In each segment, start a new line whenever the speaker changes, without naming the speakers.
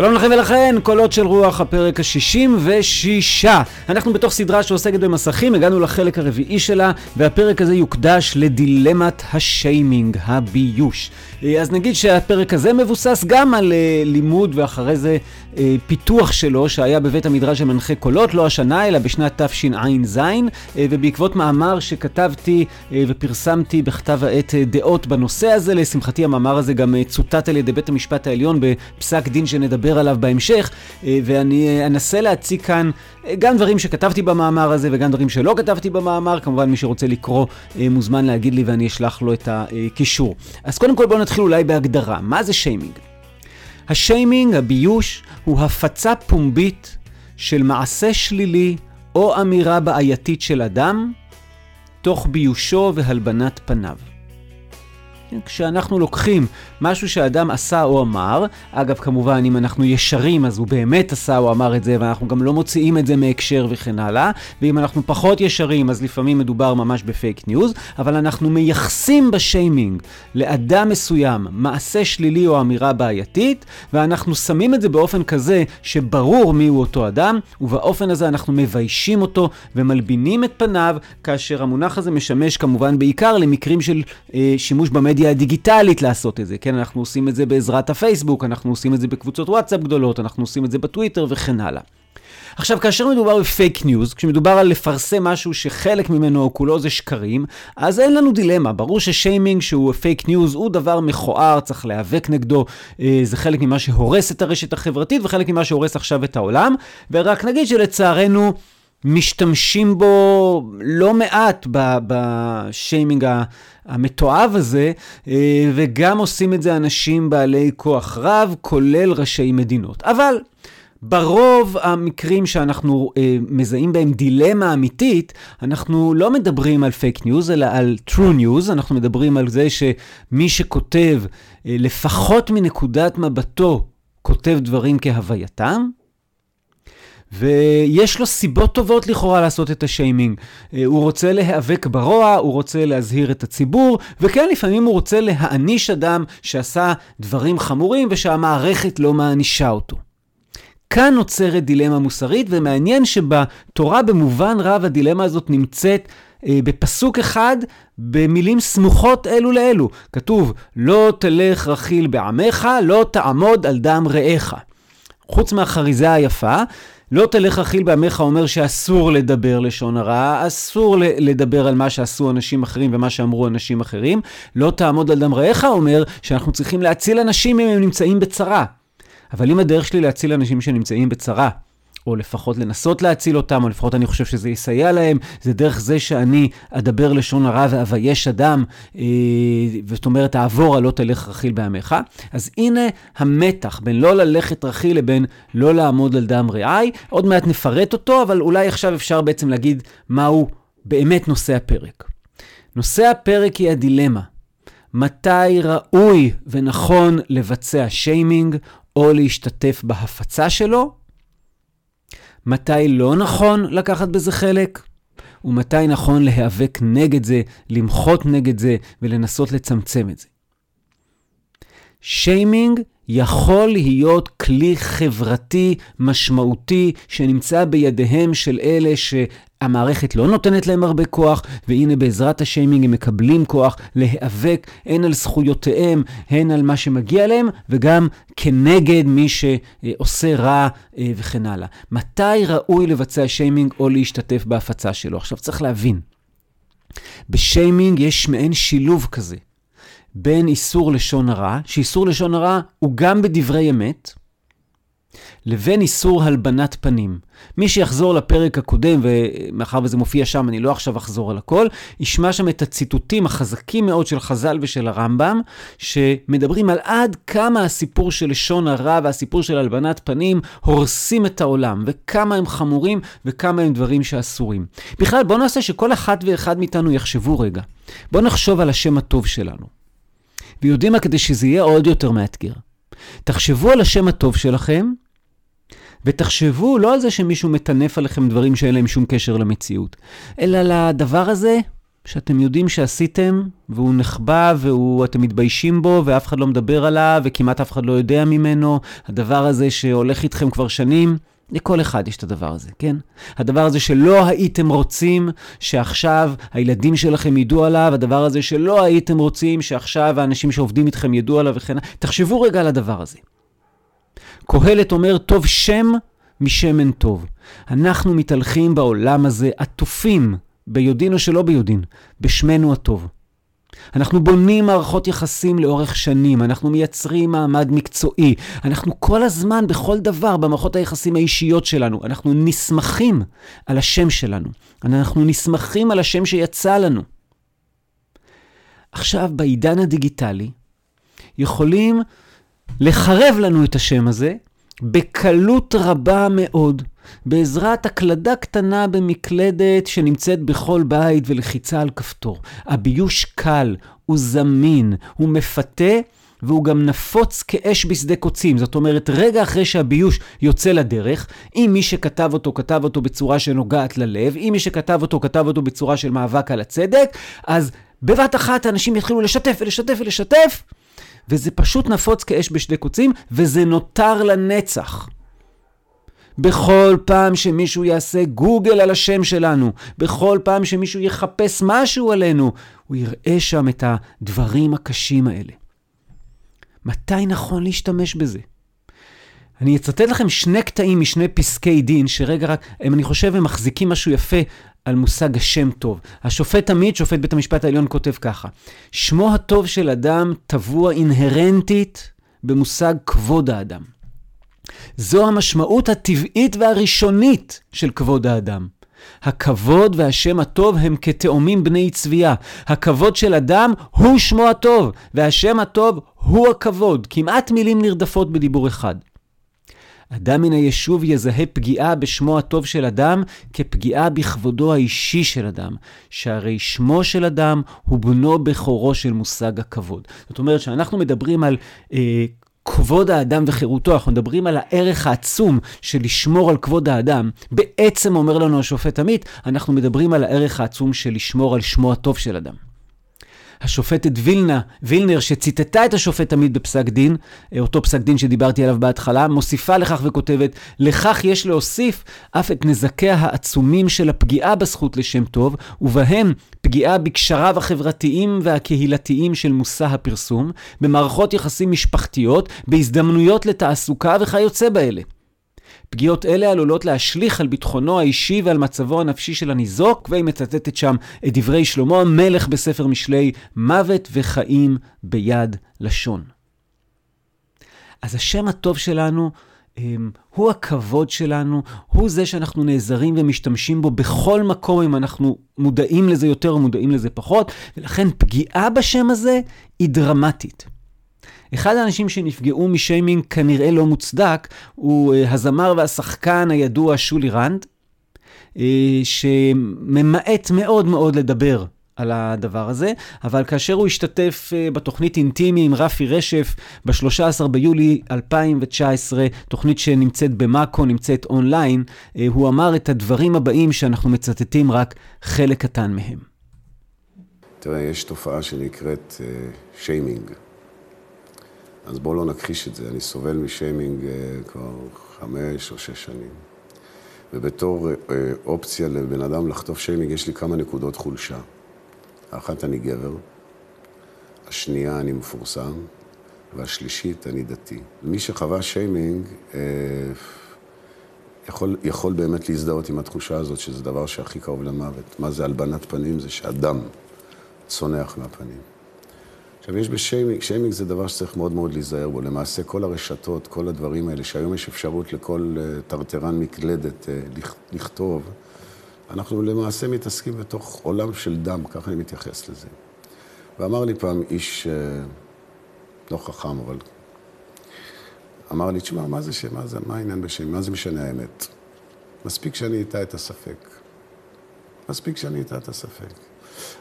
שלום לכם ולכן, קולות של רוח, הפרק ה-66. אנחנו בתוך סדרה שעוסקת במסכים, הגענו לחלק הרביעי שלה, והפרק הזה יוקדש לדילמת השיימינג, הביוש. אה, אז נגיד שהפרק הזה מבוסס גם על uh, לימוד ואחרי זה uh, פיתוח שלו, שהיה בבית המדרש של מנחה קולות, לא השנה, אלא בשנת תשע"ז, uh, ובעקבות מאמר שכתבתי uh, ופרסמתי בכתב העת uh, דעות בנושא הזה, לשמחתי המאמר הזה גם uh, צוטט על ידי בית המשפט העליון בפסק דין שנדבר עליו בהמשך, uh, ואני uh, אנסה להציג כאן uh, גם דברים שכתבתי במאמר הזה וגם דברים שלא כתבתי במאמר, כמובן מי שרוצה לקרוא מוזמן להגיד לי ואני אשלח לו את הקישור. אז קודם כל בואו נתחיל אולי בהגדרה. מה זה שיימינג? השיימינג, הביוש, הוא הפצה פומבית של מעשה שלילי או אמירה בעייתית של אדם, תוך ביושו והלבנת פניו. כשאנחנו לוקחים משהו שאדם עשה או אמר, אגב, כמובן, אם אנחנו ישרים, אז הוא באמת עשה או אמר את זה, ואנחנו גם לא מוציאים את זה מהקשר וכן הלאה, ואם אנחנו פחות ישרים, אז לפעמים מדובר ממש בפייק ניוז, אבל אנחנו מייחסים בשיימינג לאדם מסוים מעשה שלילי או אמירה בעייתית, ואנחנו שמים את זה באופן כזה שברור מיהו אותו אדם, ובאופן הזה אנחנו מביישים אותו ומלבינים את פניו, כאשר המונח הזה משמש כמובן בעיקר למקרים של אה, שימוש במדיה. המדיה הדיגיטלית לעשות את זה, כן? אנחנו עושים את זה בעזרת הפייסבוק, אנחנו עושים את זה בקבוצות וואטסאפ גדולות, אנחנו עושים את זה בטוויטר וכן הלאה. עכשיו, כאשר מדובר בפייק ניוז, כשמדובר על לפרסם משהו שחלק ממנו או כולו זה שקרים, אז אין לנו דילמה. ברור ששיימינג שהוא פייק ניוז הוא דבר מכוער, צריך להיאבק נגדו, אה, זה חלק ממה שהורס את הרשת החברתית וחלק ממה שהורס עכשיו את העולם. ורק נגיד שלצערנו... משתמשים בו לא מעט בשיימינג המתועב הזה, אה, וגם עושים את זה אנשים בעלי כוח רב, כולל ראשי מדינות. אבל ברוב המקרים שאנחנו אה, מזהים בהם דילמה אמיתית, אנחנו לא מדברים על פייק ניוז, אלא על true news, אנחנו מדברים על זה שמי שכותב, אה, לפחות מנקודת מבטו, כותב דברים כהווייתם, ויש לו סיבות טובות לכאורה לעשות את השיימינג. אה, הוא רוצה להיאבק ברוע, הוא רוצה להזהיר את הציבור, וכן, לפעמים הוא רוצה להעניש אדם שעשה דברים חמורים ושהמערכת לא מענישה אותו. כאן נוצרת דילמה מוסרית, ומעניין שבתורה במובן רב הדילמה הזאת נמצאת אה, בפסוק אחד במילים סמוכות אלו לאלו. כתוב, לא תלך רכיל בעמך, לא תעמוד על דם רעך. חוץ מהחריזה היפה, לא תלך רכיל בעמך אומר שאסור לדבר לשון הרע, אסור לדבר על מה שעשו אנשים אחרים ומה שאמרו אנשים אחרים. לא תעמוד על דם רעך אומר שאנחנו צריכים להציל אנשים אם הם נמצאים בצרה. אבל אם הדרך שלי להציל אנשים שנמצאים בצרה, או לפחות לנסות להציל אותם, או לפחות אני חושב שזה יסייע להם, זה דרך זה שאני אדבר לשון הרע ואבייש אדם, אה, זאת אומרת, תעבור על לא תלך רכיל בעמך. אז הנה המתח בין לא ללכת רכיל לבין לא לעמוד על דם רעי. עוד מעט נפרט אותו, אבל אולי עכשיו אפשר בעצם להגיד מהו באמת נושא הפרק. נושא הפרק היא הדילמה. מתי ראוי ונכון לבצע שיימינג או להשתתף בהפצה שלו, מתי לא נכון לקחת בזה חלק, ומתי נכון להיאבק נגד זה, למחות נגד זה ולנסות לצמצם את זה. שיימינג יכול להיות כלי חברתי משמעותי שנמצא בידיהם של אלה שהמערכת לא נותנת להם הרבה כוח, והנה בעזרת השיימינג הם מקבלים כוח להיאבק הן על זכויותיהם, הן על מה שמגיע להם, וגם כנגד מי שעושה רע אה, וכן הלאה. מתי ראוי לבצע שיימינג או להשתתף בהפצה שלו? עכשיו צריך להבין, בשיימינג יש מעין שילוב כזה. בין איסור לשון הרע, שאיסור לשון הרע הוא גם בדברי אמת, לבין איסור הלבנת פנים. מי שיחזור לפרק הקודם, ומאחר וזה מופיע שם, אני לא עכשיו אחזור על הכל, ישמע שם את הציטוטים החזקים מאוד של חז"ל ושל הרמב"ם, שמדברים על עד כמה הסיפור של לשון הרע והסיפור של הלבנת פנים הורסים את העולם, וכמה הם חמורים וכמה הם דברים שאסורים. בכלל, בואו נעשה שכל אחת ואחד מאיתנו יחשבו רגע. בואו נחשוב על השם הטוב שלנו. ויודעים מה? כדי שזה יהיה עוד יותר מאתגר. תחשבו על השם הטוב שלכם, ותחשבו לא על זה שמישהו מטנף עליכם דברים שאין להם שום קשר למציאות, אלא לדבר הזה שאתם יודעים שעשיתם, והוא נחבא, ואתם מתביישים בו, ואף אחד לא מדבר עליו, וכמעט אף אחד לא יודע ממנו, הדבר הזה שהולך איתכם כבר שנים, לכל אחד יש את הדבר הזה, כן? הדבר הזה שלא הייתם רוצים שעכשיו הילדים שלכם ידעו עליו, הדבר הזה שלא הייתם רוצים שעכשיו האנשים שעובדים איתכם ידעו עליו וכן הלאה. תחשבו רגע על הדבר הזה. קהלת אומר, טוב שם משמן טוב. אנחנו מתהלכים בעולם הזה עטופים, ביודעין או שלא ביודעין, בשמנו הטוב. אנחנו בונים מערכות יחסים לאורך שנים, אנחנו מייצרים מעמד מקצועי, אנחנו כל הזמן, בכל דבר, במערכות היחסים האישיות שלנו, אנחנו נסמכים על השם שלנו. אנחנו נסמכים על השם שיצא לנו. עכשיו, בעידן הדיגיטלי, יכולים לחרב לנו את השם הזה בקלות רבה מאוד. בעזרת הקלדה קטנה במקלדת שנמצאת בכל בית ולחיצה על כפתור. הביוש קל, הוא זמין, הוא מפתה. והוא גם נפוץ כאש בשדה קוצים. זאת אומרת, רגע אחרי שהביוש יוצא לדרך, אם מי שכתב אותו, כתב אותו בצורה שנוגעת ללב, אם מי שכתב אותו, כתב אותו בצורה של מאבק על הצדק, אז בבת אחת אנשים יתחילו לשתף ולשתף ולשתף, וזה פשוט נפוץ כאש בשדה קוצים, וזה נותר לנצח. בכל פעם שמישהו יעשה גוגל על השם שלנו, בכל פעם שמישהו יחפש משהו עלינו, הוא יראה שם את הדברים הקשים האלה. מתי נכון להשתמש בזה? אני אצטט לכם שני קטעים משני פסקי דין, שרגע רק, הם, אני חושב, הם מחזיקים משהו יפה על מושג השם טוב. השופט עמית, שופט בית המשפט העליון, כותב ככה: שמו הטוב של אדם טבוע אינהרנטית במושג כבוד האדם. זו המשמעות הטבעית והראשונית של כבוד האדם. הכבוד והשם הטוב הם כתאומים בני צבייה. הכבוד של אדם הוא שמו הטוב, והשם הטוב הוא הכבוד. כמעט מילים נרדפות בדיבור אחד. אדם מן היישוב יזהה פגיעה בשמו הטוב של אדם כפגיעה בכבודו האישי של אדם, שהרי שמו של אדם הוא בנו בכורו של מושג הכבוד. זאת אומרת, שאנחנו מדברים על אה, כבוד האדם וחירותו, אנחנו מדברים על הערך העצום של לשמור על כבוד האדם, בעצם אומר לנו השופט עמית, אנחנו מדברים על הערך העצום של לשמור על שמו הטוב של אדם. השופטת וילנה, וילנר, שציטטה את השופט עמית בפסק דין, אה, אותו פסק דין שדיברתי עליו בהתחלה, מוסיפה לכך וכותבת, לכך יש להוסיף אף את נזקיה העצומים של הפגיעה בזכות לשם טוב, ובהם פגיעה בקשריו החברתיים והקהילתיים של מושא הפרסום, במערכות יחסים משפחתיות, בהזדמנויות לתעסוקה וכיוצא באלה. פגיעות אלה עלולות להשליך על ביטחונו האישי ועל מצבו הנפשי של הניזוק, והיא מצטטת שם את דברי שלמה המלך בספר משלי, מוות וחיים ביד לשון. אז השם הטוב שלנו אמ, הוא הכבוד שלנו, הוא זה שאנחנו נעזרים ומשתמשים בו בכל מקום אם אנחנו מודעים לזה יותר או מודעים לזה פחות, ולכן פגיעה בשם הזה היא דרמטית. אחד האנשים שנפגעו משיימינג כנראה לא מוצדק, הוא אה, הזמר והשחקן הידוע שולי רנד, אה, שממעט מאוד מאוד לדבר על הדבר הזה, אבל כאשר הוא השתתף אה, בתוכנית אינטימי עם רפי רשף ב-13 ביולי 2019, תוכנית שנמצאת במאקו, נמצאת אונליין, הוא אמר את הדברים הבאים שאנחנו מצטטים רק חלק קטן מהם.
תראה, יש תופעה שנקראת שיימינג. Uh, אז בואו לא נכחיש את זה. אני סובל משיימינג uh, כבר חמש או שש שנים. ובתור uh, אופציה לבן אדם לחטוף שיימינג, יש לי כמה נקודות חולשה. האחת, אני גבר, השנייה, אני מפורסם, והשלישית, אני דתי. מי שחווה שיימינג, uh, יכול, יכול באמת להזדהות עם התחושה הזאת, שזה דבר שהכי קרוב למוות. מה זה הלבנת פנים? זה שאדם צונח מהפנים. עכשיו, יש בשיימינג, שיימינג זה דבר שצריך מאוד מאוד להיזהר בו. למעשה, כל הרשתות, כל הדברים האלה, שהיום יש אפשרות לכל uh, טרטרן מקלדת uh, לכתוב, אנחנו למעשה מתעסקים בתוך עולם של דם, ככה אני מתייחס לזה. ואמר לי פעם איש uh, לא חכם, אבל אמר לי, תשמע, מה זה, מה זה, מה העניין בשיימינג? מה זה משנה האמת? מספיק שאני אטע את הספק. מספיק שאני אטע את הספק.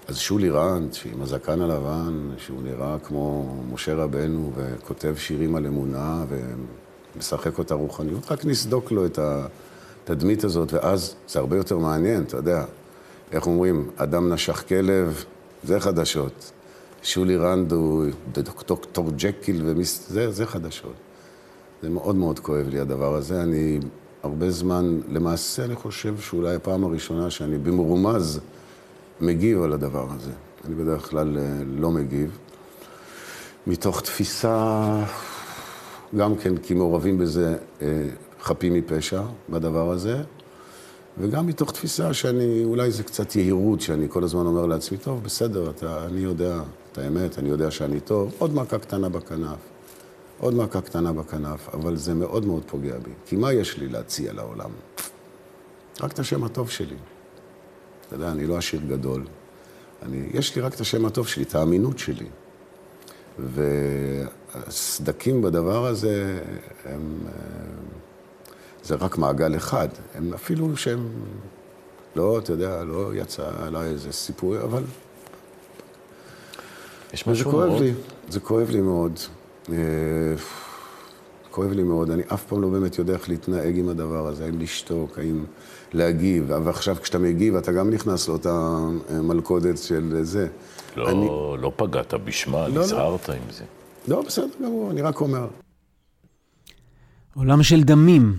אז שולי רנד, שעם הזקן הלבן, שהוא נראה כמו משה רבנו וכותב שירים על אמונה משחק אותה רוחניות, רק נסדוק לו את התדמית הזאת, ואז זה הרבה יותר מעניין, אתה יודע. איך אומרים, אדם נשך כלב, זה חדשות. שולי רנד הוא דוקטור ג'קיל, ומיסטר... זה, זה חדשות. זה מאוד מאוד כואב לי הדבר הזה. אני הרבה זמן, למעשה אני חושב שאולי הפעם הראשונה שאני במרומז מגיב על הדבר הזה. אני בדרך כלל אה, לא מגיב. מתוך תפיסה, גם כן כי מעורבים בזה אה, חפים מפשע בדבר הזה, וגם מתוך תפיסה שאני, אולי זה קצת יהירות, שאני כל הזמן אומר לעצמי, טוב, בסדר, אתה, אני יודע את האמת, אני יודע שאני טוב, עוד מכה קטנה בכנף, עוד מכה קטנה בכנף, אבל זה מאוד מאוד פוגע בי. כי מה יש לי להציע לעולם? רק את השם הטוב שלי. אתה יודע, אני לא עשיר גדול. אני, יש לי רק את השם הטוב שלי, את האמינות שלי. והסדקים בדבר הזה הם... זה רק מעגל אחד. הם אפילו שהם... לא, אתה יודע, לא יצא עליי איזה סיפור, אבל...
יש משהו
מאוד... זה
כואב
לי, זה כואב לי מאוד. אה, כואב לי מאוד. אני אף פעם לא באמת יודע איך להתנהג עם הדבר הזה, האם לשתוק, האם להגיב. ועכשיו כשאתה מגיב, אתה גם נכנס לאותה אה, מלכודת של זה.
לא, אני... לא פגעת בשמה, לא, נזהרת
לא.
עם זה.
לא, בסדר גמור, אני רק אומר.
עולם של דמים,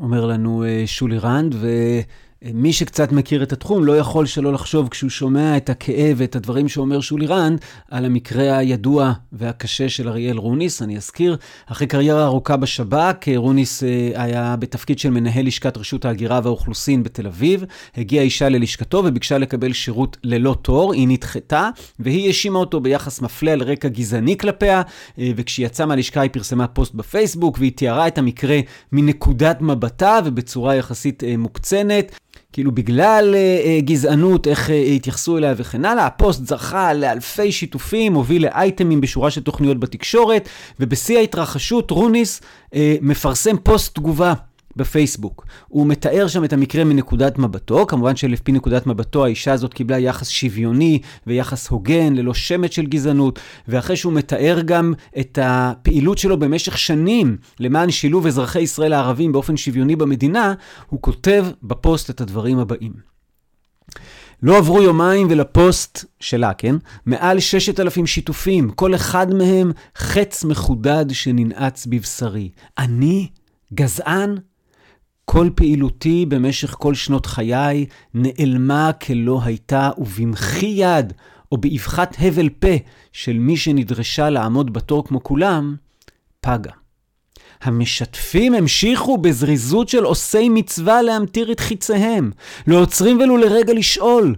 אומר לנו אה, שולי רנד, ו... מי שקצת מכיר את התחום לא יכול שלא לחשוב כשהוא שומע את הכאב ואת הדברים שאומר שולי רנד על המקרה הידוע והקשה של אריאל רוניס. אני אזכיר, אחרי קריירה ארוכה בשב"כ, רוניס אה, היה בתפקיד של מנהל לשכת רשות ההגירה והאוכלוסין בתל אביב. הגיעה אישה ללשכתו וביקשה לקבל שירות ללא תור, היא נדחתה, והיא האשימה אותו ביחס מפלה על רקע גזעני כלפיה, אה, וכשהיא יצאה מהלשכה היא פרסמה פוסט בפייסבוק והיא תיארה את המקרה מנקודת מבטה ובצורה יחסית אה, מוקצנת. כאילו בגלל אה, אה, גזענות, איך אה, התייחסו אליה וכן הלאה. הפוסט זכה לאלפי שיתופים, הוביל לאייטמים בשורה של תוכניות בתקשורת, ובשיא ההתרחשות רוניס אה, מפרסם פוסט תגובה. בפייסבוק. הוא מתאר שם את המקרה מנקודת מבטו, כמובן שלפי נקודת מבטו האישה הזאת קיבלה יחס שוויוני ויחס הוגן, ללא שמץ של גזענות, ואחרי שהוא מתאר גם את הפעילות שלו במשך שנים למען שילוב אזרחי ישראל הערבים באופן שוויוני במדינה, הוא כותב בפוסט את הדברים הבאים. לא עברו יומיים ולפוסט שלה, כן? מעל 6,000 שיתופים, כל אחד מהם חץ מחודד שננעץ בבשרי. אני גזען? כל פעילותי במשך כל שנות חיי נעלמה כלא הייתה, ובמחי יד או באבחת הבל פה של מי שנדרשה לעמוד בתור כמו כולם, פגה. המשתפים המשיכו בזריזות של עושי מצווה להמטיר את חיציהם, לא עוצרים ולו לרגע לשאול,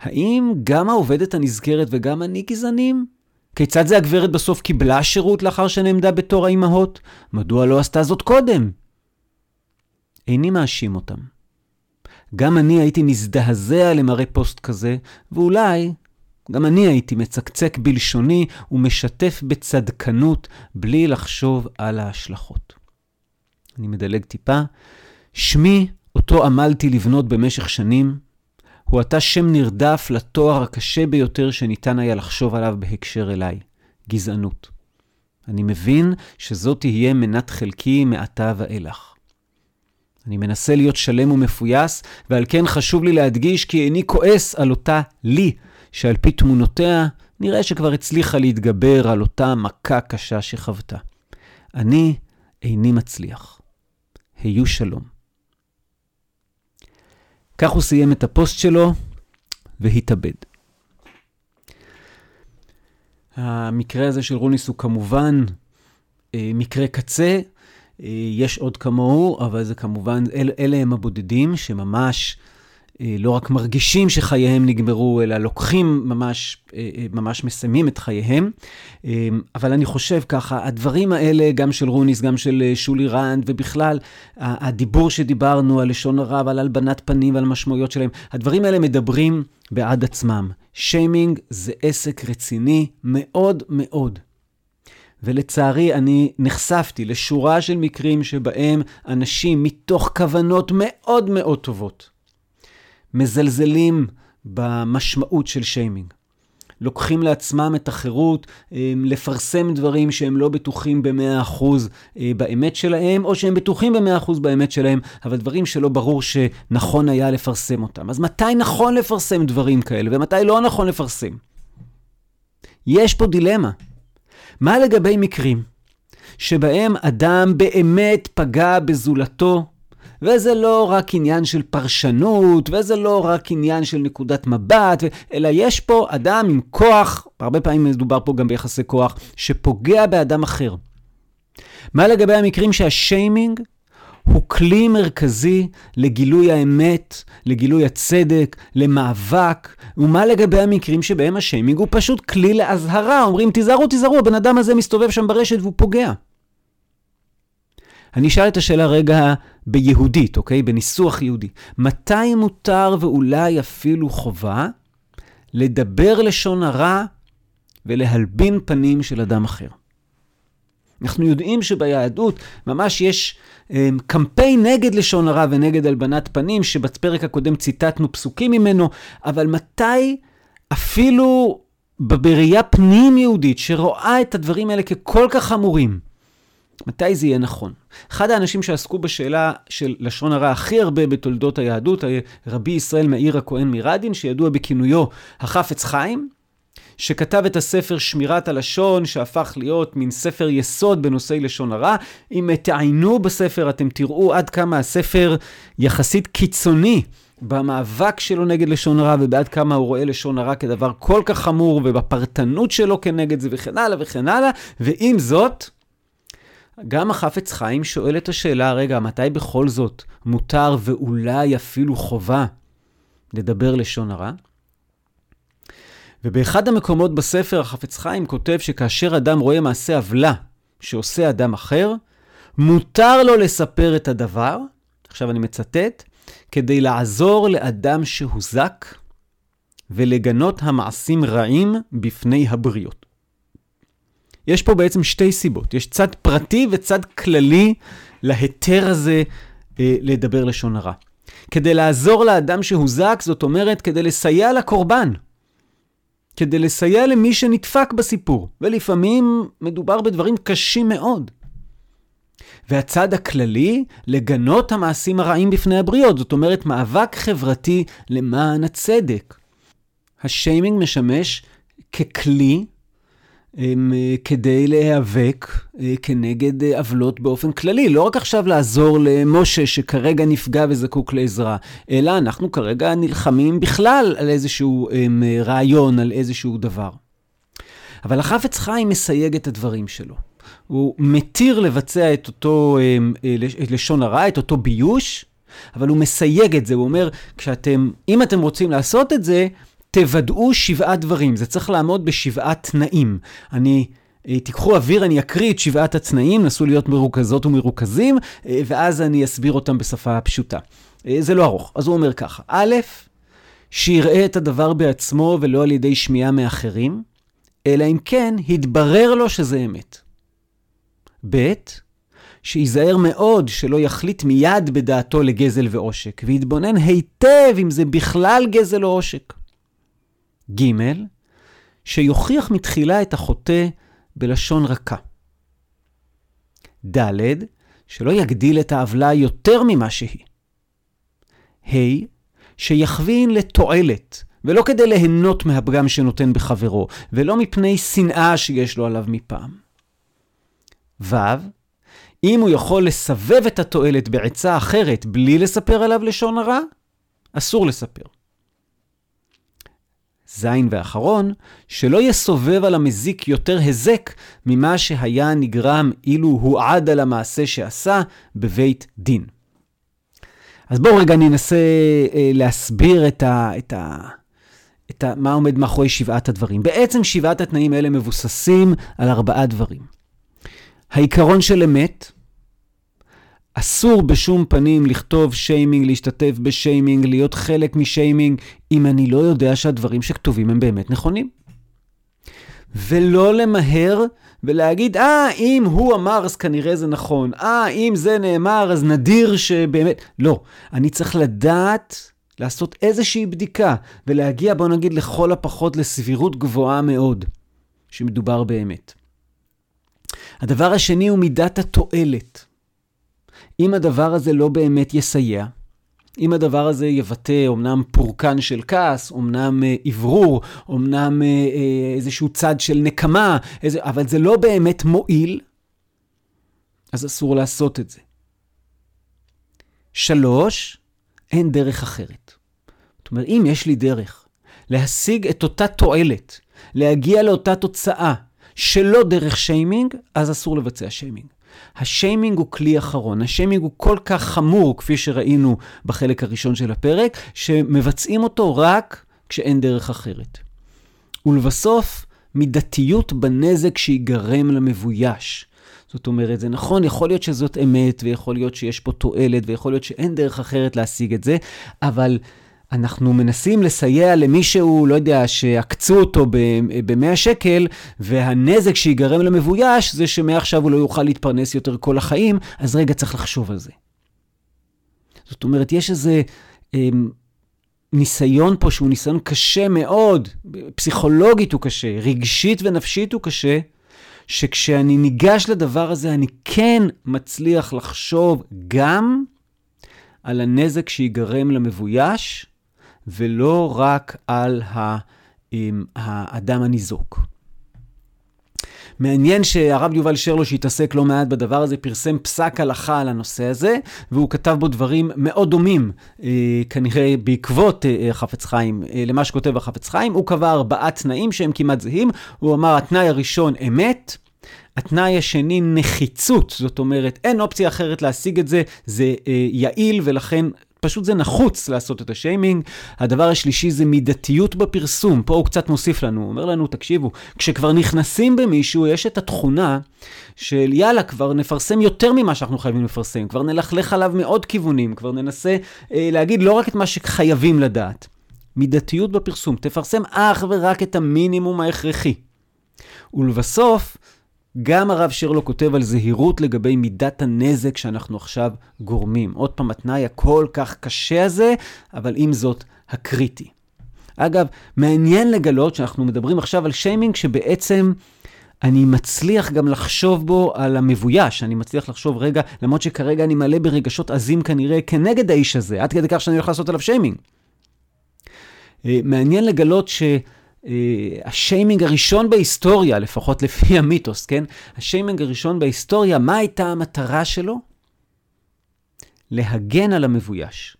האם גם העובדת הנזכרת וגם אני גזענים? כיצד זה הגברת בסוף קיבלה שירות לאחר שנעמדה בתור האימהות? מדוע לא עשתה זאת קודם? איני מאשים אותם. גם אני הייתי מזדעזע למראה פוסט כזה, ואולי גם אני הייתי מצקצק בלשוני ומשתף בצדקנות בלי לחשוב על ההשלכות. אני מדלג טיפה. שמי, אותו עמלתי לבנות במשך שנים, הוא עתה שם נרדף לתואר הקשה ביותר שניתן היה לחשוב עליו בהקשר אליי, גזענות. אני מבין שזאת תהיה מנת חלקי מעתה ואילך. אני מנסה להיות שלם ומפויס, ועל כן חשוב לי להדגיש כי איני כועס על אותה לי, שעל פי תמונותיה נראה שכבר הצליחה להתגבר על אותה מכה קשה שחוותה. אני איני מצליח. היו שלום. כך הוא סיים את הפוסט שלו והתאבד. המקרה הזה של רוניס הוא כמובן אה, מקרה קצה, יש עוד כמוהו, אבל זה כמובן, אל, אלה הם הבודדים שממש אה, לא רק מרגישים שחייהם נגמרו, אלא לוקחים ממש, אה, ממש מסיימים את חייהם. אבל אני חושב ככה, הדברים האלה, גם של רוניס, גם של שולי רנד, ובכלל, הדיבור שדיברנו על לשון הרע ועל הלבנת פנים ועל המשמעויות שלהם, הדברים האלה מדברים בעד עצמם. שיימינג זה עסק רציני מאוד מאוד. ולצערי אני נחשפתי לשורה של מקרים שבהם אנשים מתוך כוונות מאוד מאוד טובות מזלזלים במשמעות של שיימינג. לוקחים לעצמם את החירות אה, לפרסם דברים שהם לא בטוחים ב-100% אה, באמת שלהם, או שהם בטוחים ב-100% באמת שלהם, אבל דברים שלא ברור שנכון היה לפרסם אותם. אז מתי נכון לפרסם דברים כאלה, ומתי לא נכון לפרסם? יש פה דילמה. מה לגבי מקרים שבהם אדם באמת פגע בזולתו, וזה לא רק עניין של פרשנות, וזה לא רק עניין של נקודת מבט, אלא יש פה אדם עם כוח, הרבה פעמים מדובר פה גם ביחסי כוח, שפוגע באדם אחר. מה לגבי המקרים שהשיימינג הוא כלי מרכזי לגילוי האמת, לגילוי הצדק, למאבק, ומה לגבי המקרים שבהם השיימינג הוא פשוט כלי לאזהרה, אומרים תיזהרו, תיזהרו, הבן אדם הזה מסתובב שם ברשת והוא פוגע. אני אשאל את השאלה רגע ביהודית, אוקיי? בניסוח יהודי. מתי מותר ואולי אפילו חובה לדבר לשון הרע ולהלבין פנים של אדם אחר? אנחנו יודעים שביהדות ממש יש אה, קמפיין נגד לשון הרע ונגד הלבנת פנים, שבפרק הקודם ציטטנו פסוקים ממנו, אבל מתי אפילו בראייה פנים יהודית שרואה את הדברים האלה ככל כך חמורים, מתי זה יהיה נכון? אחד האנשים שעסקו בשאלה של לשון הרע הכי הרבה בתולדות היהדות, רבי ישראל מאיר הכהן מרדין, שידוע בכינויו החפץ חיים, שכתב את הספר שמירת הלשון, שהפך להיות מין ספר יסוד בנושאי לשון הרע. אם תעיינו בספר, אתם תראו עד כמה הספר יחסית קיצוני במאבק שלו נגד לשון הרע, ובעד כמה הוא רואה לשון הרע כדבר כל כך חמור, ובפרטנות שלו כנגד זה, וכן הלאה וכן הלאה. ועם זאת, גם החפץ חיים שואל את השאלה, רגע, מתי בכל זאת מותר ואולי אפילו חובה לדבר לשון הרע? ובאחד המקומות בספר החפץ חיים כותב שכאשר אדם רואה מעשה עוולה שעושה אדם אחר, מותר לו לספר את הדבר, עכשיו אני מצטט, כדי לעזור לאדם שהוזק ולגנות המעשים רעים בפני הבריות. יש פה בעצם שתי סיבות. יש צד פרטי וצד כללי להיתר הזה אה, לדבר לשון הרע. כדי לעזור לאדם שהוזק, זאת אומרת, כדי לסייע לקורבן. כדי לסייע למי שנדפק בסיפור. ולפעמים מדובר בדברים קשים מאוד. והצד הכללי, לגנות המעשים הרעים בפני הבריות. זאת אומרת, מאבק חברתי למען הצדק. השיימינג משמש ככלי כדי להיאבק אה, כנגד אה, עוולות באופן כללי. לא רק עכשיו לעזור למשה שכרגע נפגע וזקוק לעזרה, אלא אנחנו כרגע נלחמים בכלל על איזשהו הם, רעיון, על איזשהו דבר. אבל החפץ חיים מסייג את הדברים שלו. הוא מתיר לבצע את אותו את לשון הרע, את אותו ביוש, אבל הוא מסייג את זה, הוא אומר, כשאתם, אם אתם רוצים לעשות את זה, תוודאו שבעה דברים, זה צריך לעמוד בשבעה תנאים. אני... אה, תיקחו אוויר, אני אקריא את שבעת התנאים, נסו להיות מרוכזות ומרוכזים, אה, ואז אני אסביר אותם בשפה פשוטה. אה, זה לא ארוך. אז הוא אומר ככה, א', שיראה את הדבר בעצמו ולא על ידי שמיעה מאחרים, אלא אם כן התברר לו שזה אמת. ב', שייזהר מאוד שלא יחליט מיד בדעתו לגזל ועושק, ויתבונן היטב אם זה בכלל גזל או עושק. ג', שיוכיח מתחילה את החוטא בלשון רכה. ד', שלא יגדיל את העוולה יותר ממה שהיא. ה', שיכווין לתועלת, ולא כדי ליהנות מהפגם שנותן בחברו, ולא מפני שנאה שיש לו עליו מפעם. ו', אם הוא יכול לסבב את התועלת בעצה אחרת בלי לספר עליו לשון הרע, אסור לספר. זין ואחרון, שלא יסובב על המזיק יותר היזק ממה שהיה נגרם אילו הועד על המעשה שעשה בבית דין. אז בואו רגע ננסה אה, להסביר את ה... את ה... את ה, מה עומד מאחורי שבעת הדברים. בעצם שבעת התנאים האלה מבוססים על ארבעה דברים. העיקרון של אמת, אסור בשום פנים לכתוב שיימינג, להשתתף בשיימינג, להיות חלק משיימינג, אם אני לא יודע שהדברים שכתובים הם באמת נכונים. ולא למהר ולהגיד, אה, אם הוא אמר אז כנראה זה נכון, אה, אם זה נאמר אז נדיר שבאמת... לא, אני צריך לדעת לעשות איזושהי בדיקה ולהגיע, בוא נגיד, לכל הפחות לסבירות גבוהה מאוד, שמדובר באמת. הדבר השני הוא מידת התועלת. אם הדבר הזה לא באמת יסייע, אם הדבר הזה יבטא אומנם פורקן של כעס, אומנם אוורור, אומנם איזשהו צד של נקמה, איזה, אבל זה לא באמת מועיל, אז אסור לעשות את זה. שלוש, אין דרך אחרת. זאת אומרת, אם יש לי דרך להשיג את אותה תועלת, להגיע לאותה תוצאה, שלא דרך שיימינג, אז אסור לבצע שיימינג. השיימינג הוא כלי אחרון. השיימינג הוא כל כך חמור, כפי שראינו בחלק הראשון של הפרק, שמבצעים אותו רק כשאין דרך אחרת. ולבסוף, מידתיות בנזק שיגרם למבויש. זאת אומרת, זה נכון, יכול להיות שזאת אמת, ויכול להיות שיש פה תועלת, ויכול להיות שאין דרך אחרת להשיג את זה, אבל אנחנו מנסים לסייע למישהו, לא יודע, שעקצו אותו ב-100 שקל, והנזק שיגרם למבויש זה שמעכשיו הוא לא יוכל להתפרנס יותר כל החיים, אז רגע, צריך לחשוב על זה. זאת אומרת, יש איזה אה, ניסיון פה שהוא ניסיון קשה מאוד, פסיכולוגית הוא קשה, רגשית ונפשית הוא קשה, שכשאני ניגש לדבר הזה, אני כן מצליח לחשוב גם על הנזק שיגרם למבויש, ולא רק על האדם הניזוק. מעניין שהרב יובל שרלו, שהתעסק לא מעט בדבר הזה, פרסם פסק הלכה על הנושא הזה, והוא כתב בו דברים מאוד דומים, אה, כנראה בעקבות אה, חפץ חיים, אה, למה שכותב החפץ חיים. הוא קבע ארבעה תנאים שהם כמעט זהים. הוא אמר, התנאי הראשון, אמת. התנאי השני, נחיצות, זאת אומרת, אין אופציה אחרת להשיג את זה, זה אה, יעיל ולכן פשוט זה נחוץ לעשות את השיימינג. הדבר השלישי זה מידתיות בפרסום. פה הוא קצת מוסיף לנו, הוא אומר לנו, תקשיבו, כשכבר נכנסים במישהו, יש את התכונה של יאללה, כבר נפרסם יותר ממה שאנחנו חייבים לפרסם, כבר נלכלך עליו מעוד כיוונים, כבר ננסה אה, להגיד לא רק את מה שחייבים לדעת. מידתיות בפרסום, תפרסם אך ורק את המינימום ההכרחי. ולבסוף, גם הרב שרלו כותב על זהירות לגבי מידת הנזק שאנחנו עכשיו גורמים. עוד פעם, התנאי הכל כך קשה הזה, אבל עם זאת, הקריטי. אגב, מעניין לגלות שאנחנו מדברים עכשיו על שיימינג שבעצם אני מצליח גם לחשוב בו על המבויש, אני מצליח לחשוב רגע, למרות שכרגע אני מלא ברגשות עזים כנראה כנגד האיש הזה, עד כדי כך שאני הולך לעשות עליו שיימינג. אה, מעניין לגלות ש... אה, השיימינג הראשון בהיסטוריה, לפחות לפי המיתוס, כן? השיימינג הראשון בהיסטוריה, מה הייתה המטרה שלו? להגן על המבויש.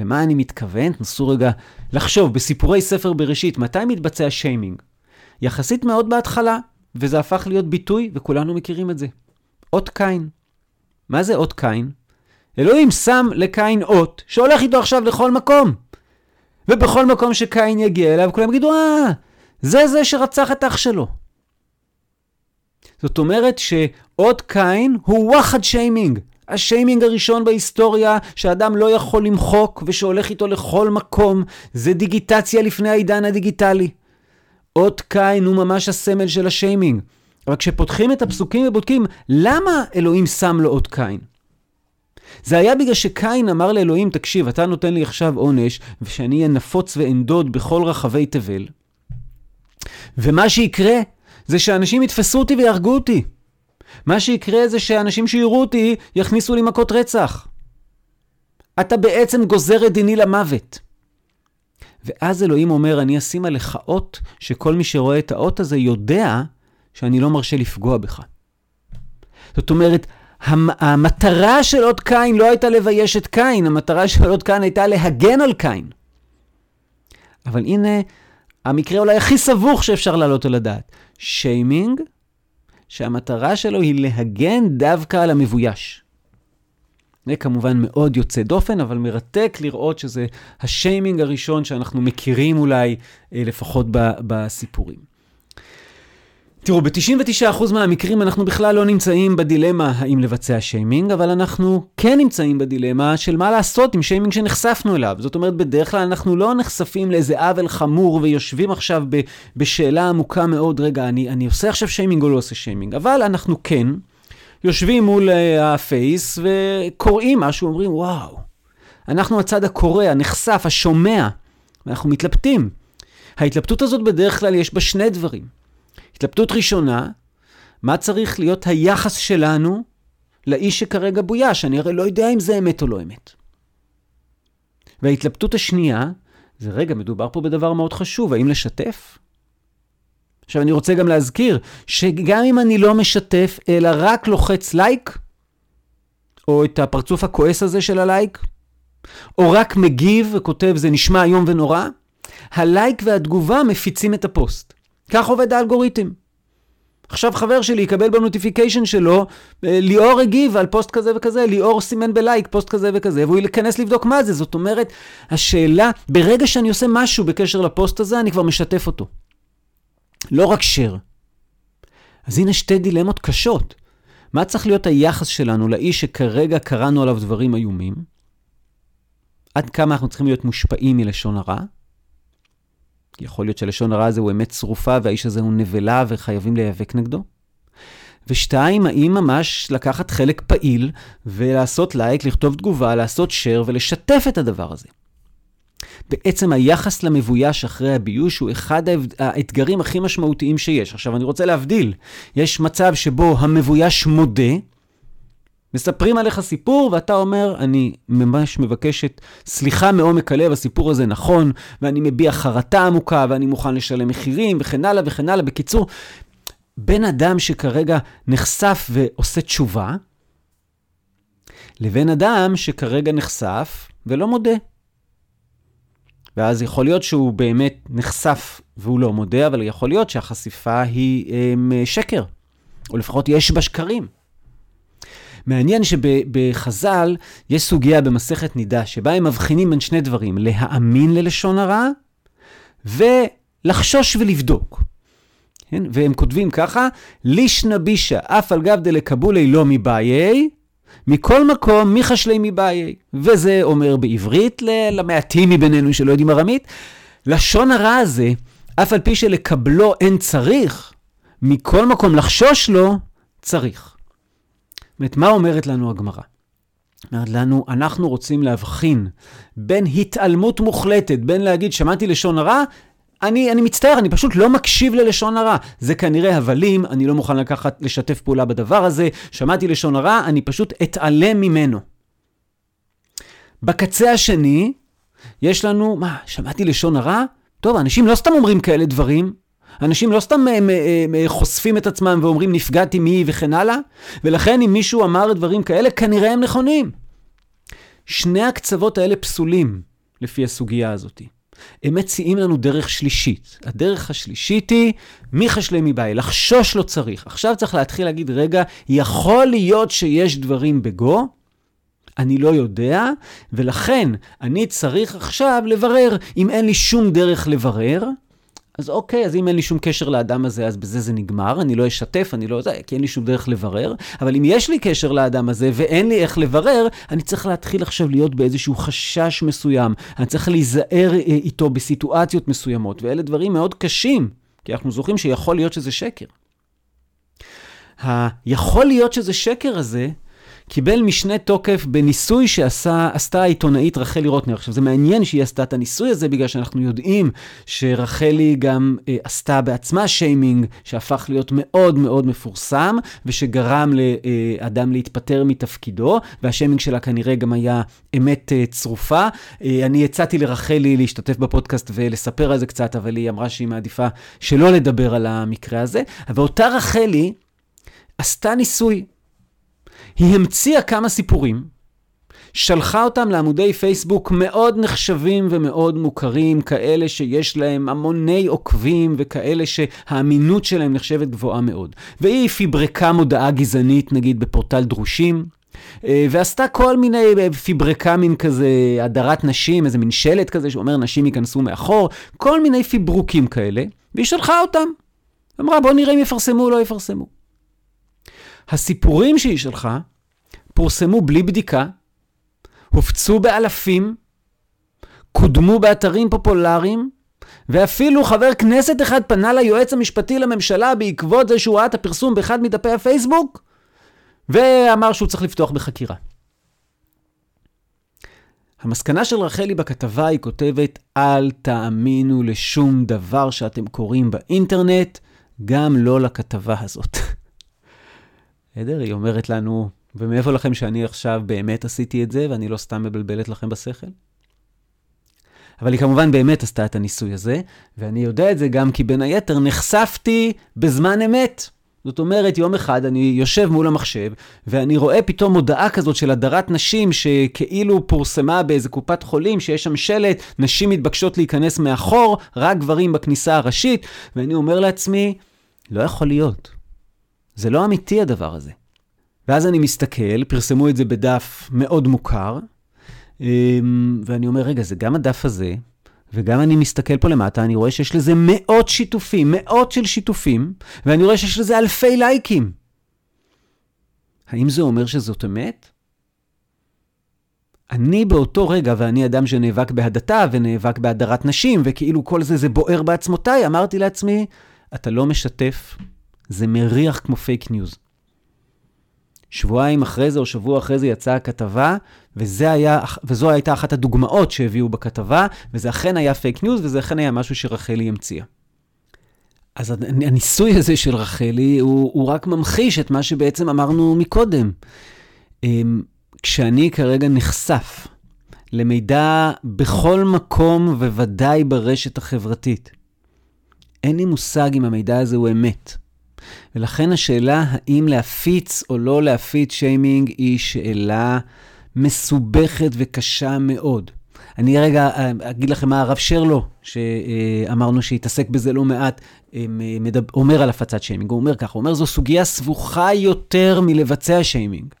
למה אני מתכוון? תנסו רגע לחשוב, בסיפורי ספר בראשית, מתי מתבצע שיימינג? יחסית מאוד בהתחלה, וזה הפך להיות ביטוי, וכולנו מכירים את זה. אות קין. מה זה אות קין? אלוהים שם לקין אות, שהולך איתו עכשיו לכל מקום. ובכל מקום שקין יגיע אליו, כולם יגידו, אה, זה זה שרצח את אח שלו. זאת אומרת שעוד קין הוא וואחד שיימינג. השיימינג הראשון בהיסטוריה שאדם לא יכול למחוק ושהולך איתו לכל מקום, זה דיגיטציה לפני העידן הדיגיטלי. אות קין הוא ממש הסמל של השיימינג. אבל כשפותחים את הפסוקים ובודקים, למה אלוהים שם לו אות קין? זה היה בגלל שקין אמר לאלוהים, תקשיב, אתה נותן לי עכשיו עונש, ושאני אהיה נפוץ ואנדוד בכל רחבי תבל. ומה שיקרה, זה שאנשים יתפסו אותי ויהרגו אותי. מה שיקרה זה שאנשים שיראו אותי, יכניסו לי מכות רצח. אתה בעצם גוזר את דיני למוות. ואז אלוהים אומר, אני אשים עליך אות, שכל מי שרואה את האות הזה יודע שאני לא מרשה לפגוע בך. זאת אומרת, המטרה של עוד קין לא הייתה לבייש את קין, המטרה של עוד קין הייתה להגן על קין. אבל הנה המקרה אולי הכי סבוך שאפשר להעלות על הדעת. שיימינג, שהמטרה שלו היא להגן דווקא על המבויש. זה כמובן מאוד יוצא דופן, אבל מרתק לראות שזה השיימינג הראשון שאנחנו מכירים אולי, אה, לפחות בסיפורים. תראו, ב-99% מהמקרים אנחנו בכלל לא נמצאים בדילמה האם לבצע שיימינג, אבל אנחנו כן נמצאים בדילמה של מה לעשות עם שיימינג שנחשפנו אליו. זאת אומרת, בדרך כלל אנחנו לא נחשפים לאיזה עוול חמור ויושבים עכשיו ב- בשאלה עמוקה מאוד, רגע, אני, אני עושה עכשיו שיימינג או לא עושה שיימינג, אבל אנחנו כן יושבים מול uh, הפייס וקוראים משהו, אומרים, וואו, אנחנו הצד הקורא, הנחשף, השומע, ואנחנו מתלבטים. ההתלבטות הזאת בדרך כלל יש בה שני דברים. התלבטות ראשונה, מה צריך להיות היחס שלנו לאיש שכרגע בויש? אני הרי לא יודע אם זה אמת או לא אמת. וההתלבטות השנייה, זה רגע, מדובר פה בדבר מאוד חשוב, האם לשתף? עכשיו, אני רוצה גם להזכיר שגם אם אני לא משתף, אלא רק לוחץ לייק, או את הפרצוף הכועס הזה של הלייק, או רק מגיב וכותב זה נשמע איום ונורא, הלייק והתגובה מפיצים את הפוסט. כך עובד האלגוריתם. עכשיו חבר שלי יקבל ב notification שלו, אה, ליאור הגיב על פוסט כזה וכזה, ליאור סימן בלייק פוסט כזה וכזה, והוא ייכנס לבדוק מה זה. זאת אומרת, השאלה, ברגע שאני עושה משהו בקשר לפוסט הזה, אני כבר משתף אותו. לא רק share. אז הנה שתי דילמות קשות. מה צריך להיות היחס שלנו לאיש שכרגע קראנו עליו דברים איומים? עד כמה אנחנו צריכים להיות מושפעים מלשון הרע? יכול להיות שלשון הרע הזה הוא אמת צרופה והאיש הזה הוא נבלה וחייבים להיאבק נגדו. ושתיים, האם ממש לקחת חלק פעיל ולעשות לייק, לכתוב תגובה, לעשות share ולשתף את הדבר הזה. בעצם היחס למבויש אחרי הביוש הוא אחד האתגרים הכי משמעותיים שיש. עכשיו, אני רוצה להבדיל. יש מצב שבו המבויש מודה, מספרים עליך סיפור, ואתה אומר, אני ממש מבקשת סליחה מעומק הלב, הסיפור הזה נכון, ואני מביע חרטה עמוקה, ואני מוכן לשלם מחירים, וכן הלאה וכן הלאה. בקיצור, בן אדם שכרגע נחשף ועושה תשובה, לבין אדם שכרגע נחשף ולא מודה. ואז יכול להיות שהוא באמת נחשף והוא לא מודה, אבל יכול להיות שהחשיפה היא הם, שקר, או לפחות יש בה שקרים. מעניין שבחז"ל יש סוגיה במסכת נידה, שבה הם מבחינים בין שני דברים, להאמין ללשון הרע ולחשוש ולבדוק. כן? והם כותבים ככה, לישנא בישא, אף על גב דלקבולי לא מבעיי, מכל מקום, מי חשלי מבעיי. וזה אומר בעברית למעטים מבינינו שלא יודעים ארמית, לשון הרע הזה, אף על פי שלקבלו אין צריך, מכל מקום לחשוש לו, צריך. זאת מה אומרת לנו הגמרא? אומרת לנו, אנחנו רוצים להבחין בין התעלמות מוחלטת, בין להגיד, שמעתי לשון הרע, אני, אני מצטער, אני פשוט לא מקשיב ללשון הרע. זה כנראה הבלים, אני לא מוכן לקחת, לשתף פעולה בדבר הזה, שמעתי לשון הרע, אני פשוט אתעלם ממנו. בקצה השני, יש לנו, מה, שמעתי לשון הרע? טוב, אנשים לא סתם אומרים כאלה דברים, אנשים לא סתם הם, הם, הם, חושפים את עצמם ואומרים נפגעתי מי וכן הלאה, ולכן אם מישהו אמר דברים כאלה, כנראה הם נכונים. שני הקצוות האלה פסולים לפי הסוגיה הזאת. הם מציעים לנו דרך שלישית. הדרך השלישית היא, מי חשלי מבעי? לחשוש לא צריך. עכשיו צריך להתחיל להגיד, רגע, יכול להיות שיש דברים בגו, אני לא יודע, ולכן אני צריך עכשיו לברר. אם אין לי שום דרך לברר, אז אוקיי, אז אם אין לי שום קשר לאדם הזה, אז בזה זה נגמר, אני לא אשתף, אני לא כי אין לי שום דרך לברר, אבל אם יש לי קשר לאדם הזה ואין לי איך לברר, אני צריך להתחיל עכשיו להיות באיזשהו חשש מסוים, אני צריך להיזהר אה, איתו בסיטואציות מסוימות, ואלה דברים מאוד קשים, כי אנחנו זוכרים שיכול להיות שזה שקר. היכול להיות שזה שקר הזה, קיבל משנה תוקף בניסוי שעשתה העיתונאית רחלי רוטנר. עכשיו, זה מעניין שהיא עשתה את הניסוי הזה, בגלל שאנחנו יודעים שרחלי גם אה, עשתה בעצמה שיימינג, שהפך להיות מאוד מאוד מפורסם, ושגרם לאדם להתפטר מתפקידו, והשיימינג שלה כנראה גם היה אמת אה, צרופה. אה, אני הצעתי לרחלי להשתתף בפודקאסט ולספר על זה קצת, אבל היא אמרה שהיא מעדיפה שלא לדבר על המקרה הזה. ואותה רחלי עשתה ניסוי. היא המציאה כמה סיפורים, שלחה אותם לעמודי פייסבוק מאוד נחשבים ומאוד מוכרים, כאלה שיש להם המוני עוקבים וכאלה שהאמינות שלהם נחשבת גבוהה מאוד. והיא פיברקה מודעה גזענית, נגיד בפורטל דרושים, אה, ועשתה כל מיני אה, פיברקה מין כזה, הדרת נשים, איזה מין שלט כזה שאומר נשים ייכנסו מאחור, כל מיני פיברוקים כאלה, והיא שלחה אותם. אמרה בוא נראה אם יפרסמו או לא יפרסמו. הסיפורים שהיא שלחה פורסמו בלי בדיקה, הופצו באלפים, קודמו באתרים פופולריים, ואפילו חבר כנסת אחד פנה ליועץ המשפטי לממשלה בעקבות זה שהוא ראה את הפרסום באחד מדפי הפייסבוק, ואמר שהוא צריך לפתוח בחקירה. המסקנה של רחלי בכתבה היא כותבת, אל תאמינו לשום דבר שאתם קוראים באינטרנט, גם לא לכתבה הזאת. בסדר? היא אומרת לנו, ומאיפה לכם שאני עכשיו באמת עשיתי את זה, ואני לא סתם מבלבלת לכם בשכל? אבל היא כמובן באמת עשתה את הניסוי הזה, ואני יודע את זה גם כי בין היתר נחשפתי בזמן אמת. זאת אומרת, יום אחד אני יושב מול המחשב, ואני רואה פתאום הודעה כזאת של הדרת נשים שכאילו פורסמה באיזה קופת חולים, שיש שם שלט, נשים מתבקשות להיכנס מאחור, רק גברים בכניסה הראשית, ואני אומר לעצמי, לא יכול להיות. זה לא אמיתי הדבר הזה. ואז אני מסתכל, פרסמו את זה בדף מאוד מוכר, אמ, ואני אומר, רגע, זה גם הדף הזה, וגם אני מסתכל פה למטה, אני רואה שיש לזה מאות שיתופים, מאות של שיתופים, ואני רואה שיש לזה אלפי לייקים. האם זה אומר שזאת אמת? אני באותו רגע, ואני אדם שנאבק בהדתה ונאבק בהדרת נשים, וכאילו כל זה, זה בוער בעצמותיי, אמרתי לעצמי, אתה לא משתף, זה מריח כמו פייק ניוז. שבועיים אחרי זה או שבוע אחרי זה יצאה הכתבה, וזה היה, וזו הייתה אחת הדוגמאות שהביאו בכתבה, וזה אכן היה פייק ניוז, וזה אכן היה משהו שרחלי המציאה. אז הניסוי הזה של רחלי, הוא, הוא רק ממחיש את מה שבעצם אמרנו מקודם. אמ, כשאני כרגע נחשף למידע בכל מקום, וודאי ברשת החברתית, אין לי מושג אם המידע הזה הוא אמת. ולכן השאלה האם להפיץ או לא להפיץ שיימינג היא שאלה מסובכת וקשה מאוד. אני רגע אה, אגיד לכם מה הרב שרלו, שאמרנו שהתעסק בזה לא מעט, אה, אומר על הפצת שיימינג. הוא אומר ככה, הוא אומר זו סוגיה סבוכה יותר מלבצע שיימינג.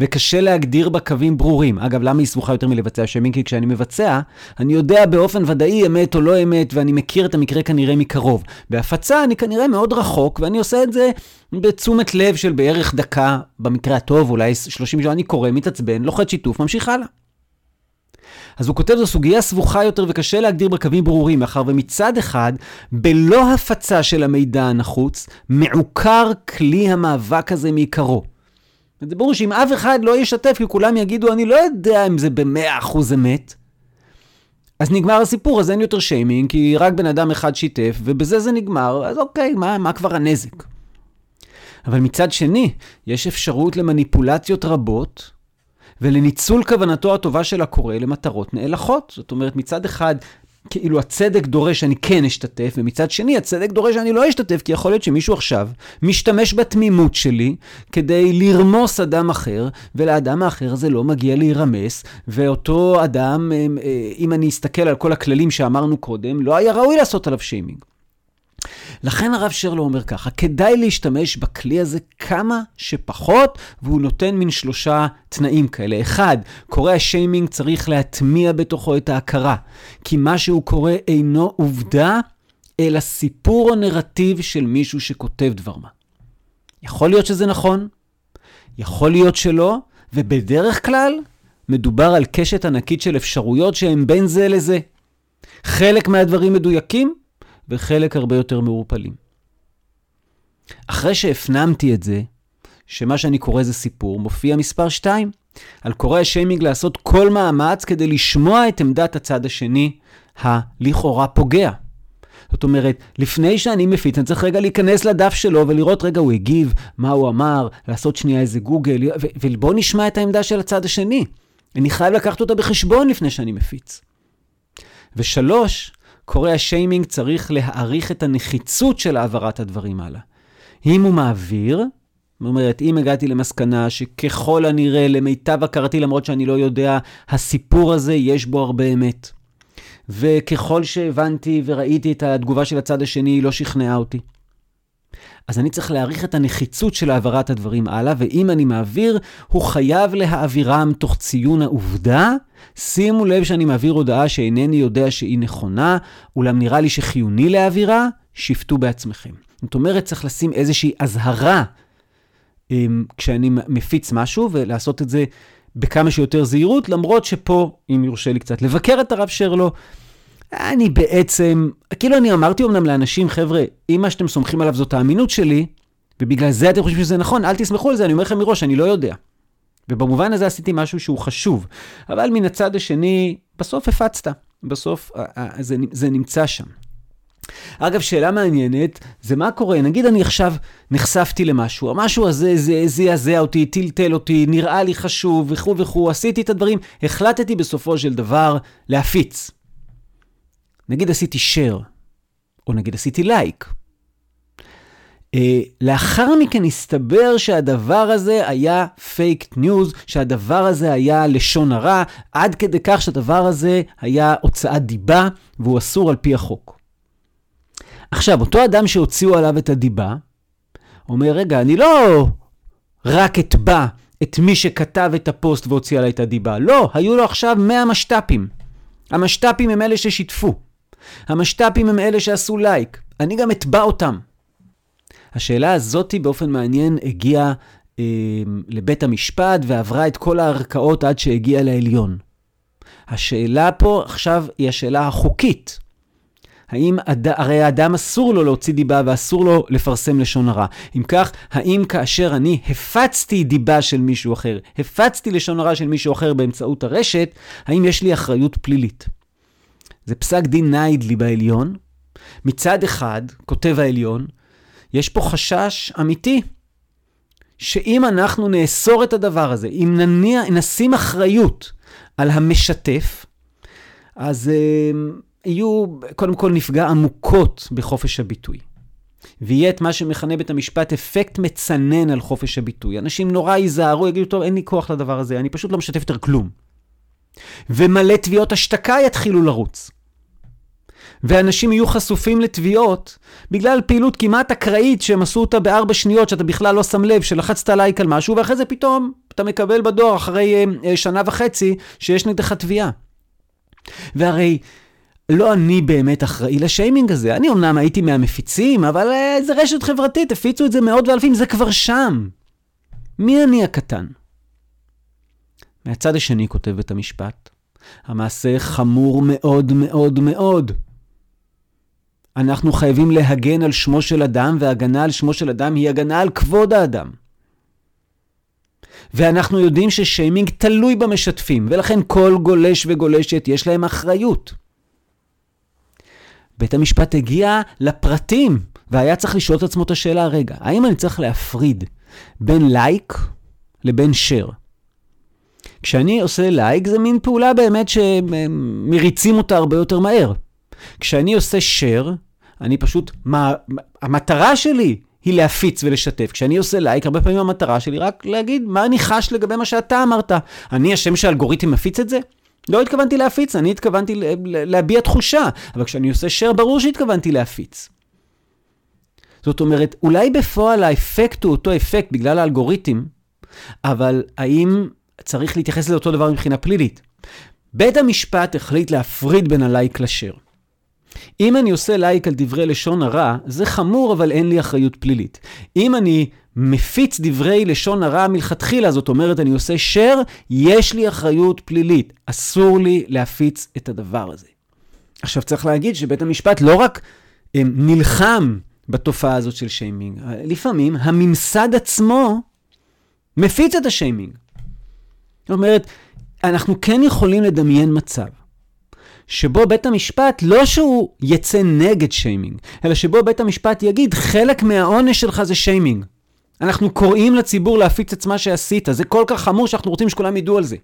וקשה להגדיר בה קווים ברורים. אגב, למה היא סבוכה יותר מלבצע שיימינג? כי כשאני מבצע, אני יודע באופן ודאי אמת או לא אמת, ואני מכיר את המקרה כנראה מקרוב. בהפצה אני כנראה מאוד רחוק, ואני עושה את זה בתשומת לב של בערך דקה, במקרה הטוב, אולי 30 שנה, אני קורא, מתעצבן, לוחץ שיתוף, ממשיך הלאה. אז הוא כותב, זו סוגיה סבוכה יותר וקשה להגדיר בה קווים ברורים, מאחר ומצד אחד, בלא הפצה של המידע הנחוץ, מעוקר כלי המאבק הזה מעיקרו. זה ברור שאם אף אחד לא ישתף, כי כולם יגידו, אני לא יודע אם זה במאה אחוז אמת, אז נגמר הסיפור, אז אין יותר שיימינג, כי רק בן אדם אחד שיתף, ובזה זה נגמר, אז אוקיי, מה, מה כבר הנזק? אבל מצד שני, יש אפשרות למניפולציות רבות, ולניצול כוונתו הטובה של הקורא למטרות נאלחות. זאת אומרת, מצד אחד, כאילו הצדק דורש שאני כן אשתתף, ומצד שני הצדק דורש שאני לא אשתתף, כי יכול להיות שמישהו עכשיו משתמש בתמימות שלי כדי לרמוס אדם אחר, ולאדם האחר זה לא מגיע להירמס, ואותו אדם, אה, אה, אם אני אסתכל על כל הכללים שאמרנו קודם, לא היה ראוי לעשות עליו שיימינג. לכן הרב שרלו אומר ככה, כדאי להשתמש בכלי הזה כמה שפחות, והוא נותן מין שלושה תנאים כאלה. אחד, קורא השיימינג צריך להטמיע בתוכו את ההכרה, כי מה שהוא קורא אינו עובדה, אלא סיפור או נרטיב של מישהו שכותב דבר מה. יכול להיות שזה נכון, יכול להיות שלא, ובדרך כלל מדובר על קשת ענקית של אפשרויות שהן בין זה לזה. חלק מהדברים מדויקים, וחלק הרבה יותר מעורפלים. אחרי שהפנמתי את זה, שמה שאני קורא זה סיפור, מופיע מספר 2. על קורא השיימינג לעשות כל מאמץ כדי לשמוע את עמדת הצד השני, הלכאורה פוגע. זאת אומרת, לפני שאני מפיץ, אני צריך רגע להיכנס לדף שלו ולראות, רגע, הוא הגיב, מה הוא אמר, לעשות שנייה איזה גוגל, ובואו נשמע את העמדה של הצד השני. אני חייב לקחת אותה בחשבון לפני שאני מפיץ. ושלוש, קורא השיימינג צריך להעריך את הנחיצות של העברת הדברים הלאה. אם הוא מעביר, זאת אומרת, אם הגעתי למסקנה שככל הנראה, למיטב הכרתי, למרות שאני לא יודע, הסיפור הזה, יש בו הרבה אמת. וככל שהבנתי וראיתי את התגובה של הצד השני, היא לא שכנעה אותי. אז אני צריך להעריך את הנחיצות של העברת הדברים הלאה, ואם אני מעביר, הוא חייב להעבירם תוך ציון העובדה. שימו לב שאני מעביר הודעה שאינני יודע שהיא נכונה, אולם נראה לי שחיוני להעבירה, שפטו בעצמכם. זאת אומרת, צריך לשים איזושהי אזהרה um, כשאני מפיץ משהו, ולעשות את זה בכמה שיותר זהירות, למרות שפה, אם יורשה לי קצת לבקר את הרב שרלו, אני בעצם, כאילו אני אמרתי אמנם לאנשים, חבר'ה, אם מה שאתם סומכים עליו זאת האמינות שלי, ובגלל זה אתם חושבים שזה נכון, אל תסמכו על זה, אני אומר לכם מראש, אני לא יודע. ובמובן הזה עשיתי משהו שהוא חשוב. אבל מן הצד השני, בסוף הפצת. בסוף זה, זה נמצא שם. אגב, שאלה מעניינת, זה מה קורה, נגיד אני עכשיו נחשפתי למשהו, המשהו הזה זעזע אותי, טלטל אותי, נראה לי חשוב וכו' וכו', עשיתי את הדברים, החלטתי בסופו של דבר להפיץ. נגיד עשיתי share, או נגיד עשיתי לייק. Uh, לאחר מכן הסתבר שהדבר הזה היה פייק ניוז, שהדבר הזה היה לשון הרע, עד כדי כך שהדבר הזה היה הוצאת דיבה, והוא אסור על פי החוק. עכשיו, אותו אדם שהוציאו עליו את הדיבה, אומר, רגע, אני לא רק אתבע את מי שכתב את הפוסט והוציא עליי את הדיבה. לא, היו לו עכשיו 100 משת"פים. המשת"פים הם אלה ששיתפו. המשת"פים הם אלה שעשו לייק. אני גם אתבע אותם. השאלה הזאתי באופן מעניין הגיעה אה, לבית המשפט ועברה את כל הערכאות עד שהגיעה לעליון. השאלה פה עכשיו היא השאלה החוקית. האם, אד... הרי האדם אסור לו להוציא דיבה ואסור לו לפרסם לשון הרע. אם כך, האם כאשר אני הפצתי דיבה של מישהו אחר, הפצתי לשון הרע של מישהו אחר באמצעות הרשת, האם יש לי אחריות פלילית? זה פסק דין ניידלי בעליון. מצד אחד, כותב העליון, יש פה חשש אמיתי, שאם אנחנו נאסור את הדבר הזה, אם נניע, נשים אחריות על המשתף, אז uh, יהיו, קודם כל, נפגע עמוקות בחופש הביטוי. ויהיה את מה שמכנה בית המשפט אפקט מצנן על חופש הביטוי. אנשים נורא ייזהרו, יגידו, טוב, אין לי כוח לדבר הזה, אני פשוט לא משתף יותר כלום. ומלא תביעות השתקה יתחילו לרוץ. ואנשים יהיו חשופים לתביעות בגלל פעילות כמעט אקראית שהם עשו אותה בארבע שניות, שאתה בכלל לא שם לב, שלחצת לייק על משהו, ואחרי זה פתאום אתה מקבל בדואר אחרי אה, שנה וחצי שיש נגדך תביעה. והרי לא אני באמת אחראי לשיימינג הזה. אני אמנם הייתי מהמפיצים, אבל uh, זה רשת חברתית, הפיצו את זה מאות ואלפים, זה כבר שם. מי אני הקטן? מהצד השני כותב בית המשפט, המעשה חמור מאוד מאוד מאוד. אנחנו חייבים להגן על שמו של אדם, והגנה על שמו של אדם היא הגנה על כבוד האדם. ואנחנו יודעים ששיימינג תלוי במשתפים, ולכן כל גולש וגולשת יש להם אחריות. בית המשפט הגיע לפרטים, והיה צריך לשאול את עצמו את השאלה, רגע, האם אני צריך להפריד בין לייק לבין share? כשאני עושה לייק זה מין פעולה באמת שמריצים אותה הרבה יותר מהר. כשאני עושה share, אני פשוט, מה, המטרה שלי היא להפיץ ולשתף. כשאני עושה לייק, הרבה פעמים המטרה שלי רק להגיד מה אני חש לגבי מה שאתה אמרת. אני אשם שהאלגוריתם מפיץ את זה? לא התכוונתי להפיץ, אני התכוונתי להביע תחושה, אבל כשאני עושה share ברור שהתכוונתי להפיץ. זאת אומרת, אולי בפועל האפקט הוא אותו אפקט בגלל האלגוריתם, אבל האם צריך להתייחס לזה אותו דבר מבחינה פלילית? בית המשפט החליט להפריד בין הלייק לשר. אם אני עושה לייק על דברי לשון הרע, זה חמור, אבל אין לי אחריות פלילית. אם אני מפיץ דברי לשון הרע מלכתחילה, זאת אומרת, אני עושה share, יש לי אחריות פלילית. אסור לי להפיץ את הדבר הזה. עכשיו, צריך להגיד שבית המשפט לא רק אה, נלחם בתופעה הזאת של שיימינג, לפעמים הממסד עצמו מפיץ את השיימינג. זאת אומרת, אנחנו כן יכולים לדמיין מצב שבו בית המשפט, לא שהוא יצא נגד שיימינג, אלא שבו בית המשפט יגיד, חלק מהעונש שלך זה שיימינג. אנחנו קוראים לציבור להפיץ את מה שעשית, זה כל כך חמור שאנחנו רוצים שכולם ידעו על זה.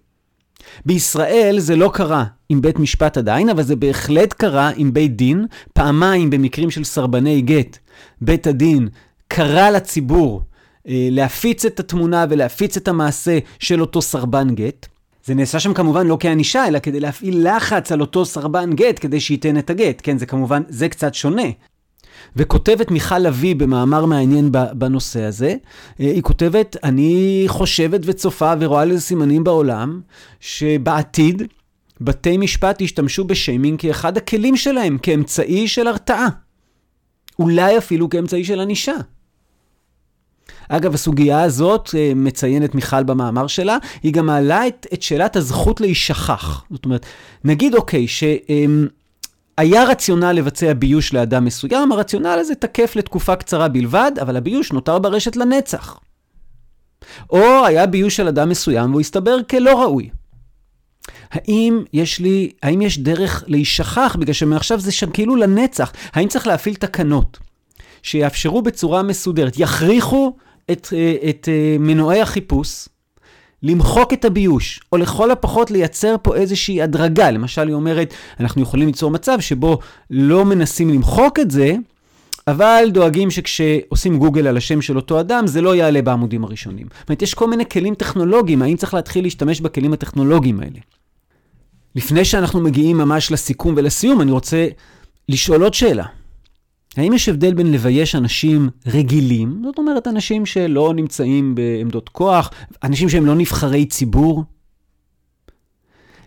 בישראל זה לא קרה עם בית משפט עדיין, אבל זה בהחלט קרה עם בית דין, פעמיים במקרים של סרבני גט. בית הדין קרא לציבור אה, להפיץ את התמונה ולהפיץ את המעשה של אותו סרבן גט. זה נעשה שם כמובן לא כענישה, אלא כדי להפעיל לחץ על אותו סרבן גט כדי שייתן את הגט. כן, זה כמובן, זה קצת שונה. וכותבת מיכל לביא במאמר מעניין בנושא הזה, אה, היא כותבת, אני חושבת וצופה ורואה לזה סימנים בעולם, שבעתיד בתי משפט ישתמשו בשיימינג כאחד הכלים שלהם, כאמצעי של הרתעה. אולי אפילו כאמצעי של ענישה. אגב, הסוגיה הזאת, אה, מציינת מיכל במאמר שלה, היא גם מעלה את, את שאלת הזכות להישכח. זאת אומרת, נגיד, אוקיי, שהיה רציונל לבצע ביוש לאדם מסוים, הרציונל הזה תקף לתקופה קצרה בלבד, אבל הביוש נותר ברשת לנצח. או היה ביוש של אדם מסוים והוא הסתבר כלא ראוי. האם יש לי, האם יש דרך להישכח, בגלל שמעכשיו זה שם כאילו לנצח, האם צריך להפעיל תקנות שיאפשרו בצורה מסודרת, יכריחו את, אה, את אה, מנועי החיפוש, למחוק את הביוש, או לכל הפחות לייצר פה איזושהי הדרגה. למשל, היא אומרת, אנחנו יכולים ליצור מצב שבו לא מנסים למחוק את זה, אבל דואגים שכשעושים גוגל על השם של אותו אדם, זה לא יעלה בעמודים הראשונים. זאת אומרת, יש כל מיני כלים טכנולוגיים, האם צריך להתחיל להשתמש בכלים הטכנולוגיים האלה? לפני שאנחנו מגיעים ממש לסיכום ולסיום, אני רוצה לשאול עוד שאלה. האם יש הבדל בין לבייש אנשים רגילים, זאת אומרת אנשים שלא נמצאים בעמדות כוח, אנשים שהם לא נבחרי ציבור,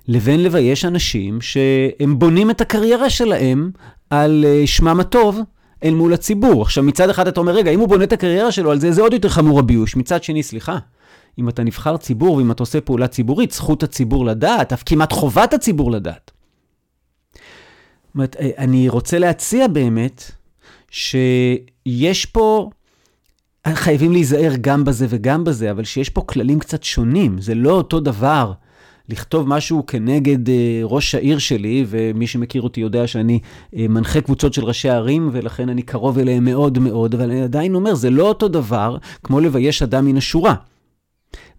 לבין לבייש אנשים שהם בונים את הקריירה שלהם על אה, שמם הטוב אל מול הציבור. עכשיו, מצד אחד אתה אומר, רגע, אם הוא בונה את הקריירה שלו על זה, זה עוד יותר חמור הביוש. מצד שני, סליחה, אם אתה נבחר ציבור ואם אתה עושה פעולה ציבורית, זכות הציבור לדעת, אף כמעט חובת הציבור לדעת. זאת אומרת, אה, אני רוצה להציע באמת, שיש פה, חייבים להיזהר גם בזה וגם בזה, אבל שיש פה כללים קצת שונים. זה לא אותו דבר לכתוב משהו כנגד אה, ראש העיר שלי, ומי שמכיר אותי יודע שאני אה, מנחה קבוצות של ראשי ערים, ולכן אני קרוב אליהם מאוד מאוד, אבל אני עדיין אומר, זה לא אותו דבר כמו לבייש אדם מן השורה.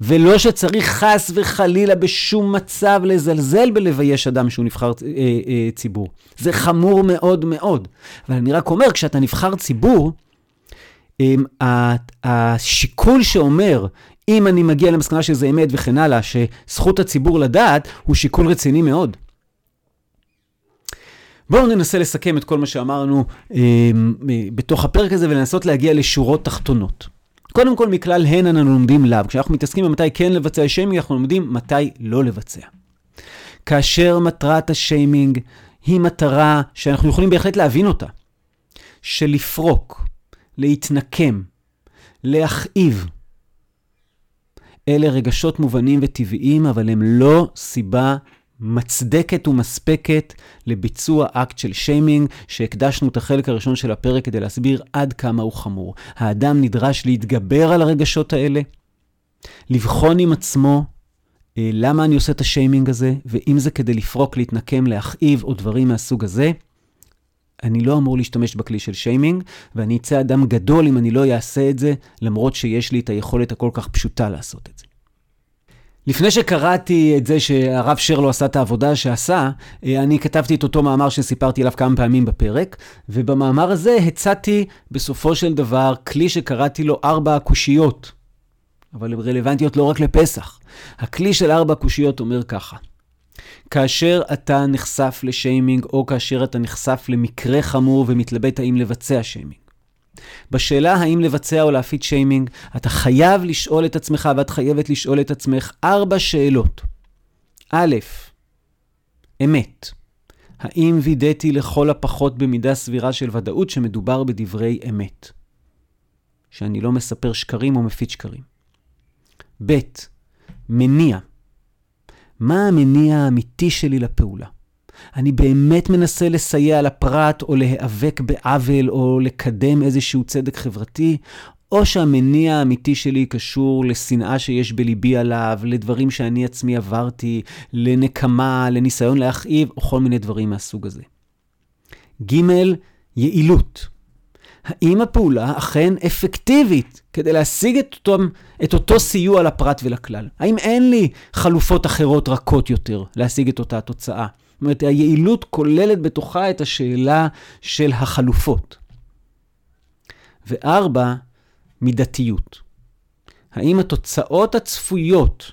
ולא שצריך חס וחלילה בשום מצב לזלזל בלבייש אדם שהוא נבחר אה, אה, ציבור. זה חמור מאוד מאוד. אבל אני רק אומר, כשאתה נבחר ציבור, אה, השיקול שאומר, אם אני מגיע למסקנה שזה אמת וכן הלאה, שזכות הציבור לדעת, הוא שיקול רציני מאוד. בואו ננסה לסכם את כל מה שאמרנו אה, בתוך הפרק הזה ולנסות להגיע לשורות תחתונות. קודם כל, מכלל הן אנו לומדים לאו. כשאנחנו מתעסקים במתי כן לבצע שיימינג, אנחנו לומדים מתי לא לבצע. כאשר מטרת השיימינג היא מטרה שאנחנו יכולים בהחלט להבין אותה, של לפרוק, להתנקם, להכאיב. אלה רגשות מובנים וטבעיים, אבל הם לא סיבה מצדקת ומספקת לביצוע אקט של שיימינג, שהקדשנו את החלק הראשון של הפרק כדי להסביר עד כמה הוא חמור. האדם נדרש להתגבר על הרגשות האלה, לבחון עם עצמו אה, למה אני עושה את השיימינג הזה, ואם זה כדי לפרוק, להתנקם, להכאיב או דברים מהסוג הזה, אני לא אמור להשתמש בכלי של שיימינג, ואני אצא אדם גדול אם אני לא אעשה את זה, למרות שיש לי את היכולת הכל כך פשוטה לעשות את זה. לפני שקראתי את זה שהרב שרלו עשה את העבודה שעשה, אה, אני כתבתי את אותו מאמר שסיפרתי עליו כמה פעמים בפרק, ובמאמר הזה הצעתי בסופו של דבר כלי שקראתי לו ארבע הקושיות, אבל הן רלוונטיות לא רק לפסח. הכלי של ארבע הקושיות אומר ככה: כאשר אתה נחשף לשיימינג, או כאשר אתה נחשף למקרה חמור ומתלבט האם לבצע שיימינג, בשאלה האם לבצע או להפיץ שיימינג, אתה חייב לשאול את עצמך ואת חייבת לשאול את עצמך ארבע שאלות. א', אמת. האם וידאתי לכל הפחות במידה סבירה של ודאות שמדובר בדברי אמת? שאני לא מספר שקרים או מפיץ שקרים. ב', מניע. מה המניע האמיתי שלי לפעולה? אני באמת מנסה לסייע לפרט או להיאבק בעוול או לקדם איזשהו צדק חברתי, או שהמניע האמיתי שלי קשור לשנאה שיש בליבי עליו, לדברים שאני עצמי עברתי, לנקמה, לניסיון להכאיב, או כל מיני דברים מהסוג הזה. ג', יעילות. האם הפעולה אכן אפקטיבית כדי להשיג את אותו, את אותו סיוע לפרט ולכלל? האם אין לי חלופות אחרות רכות יותר להשיג את אותה תוצאה? זאת אומרת, היעילות כוללת בתוכה את השאלה של החלופות. וארבע, מידתיות. האם התוצאות הצפויות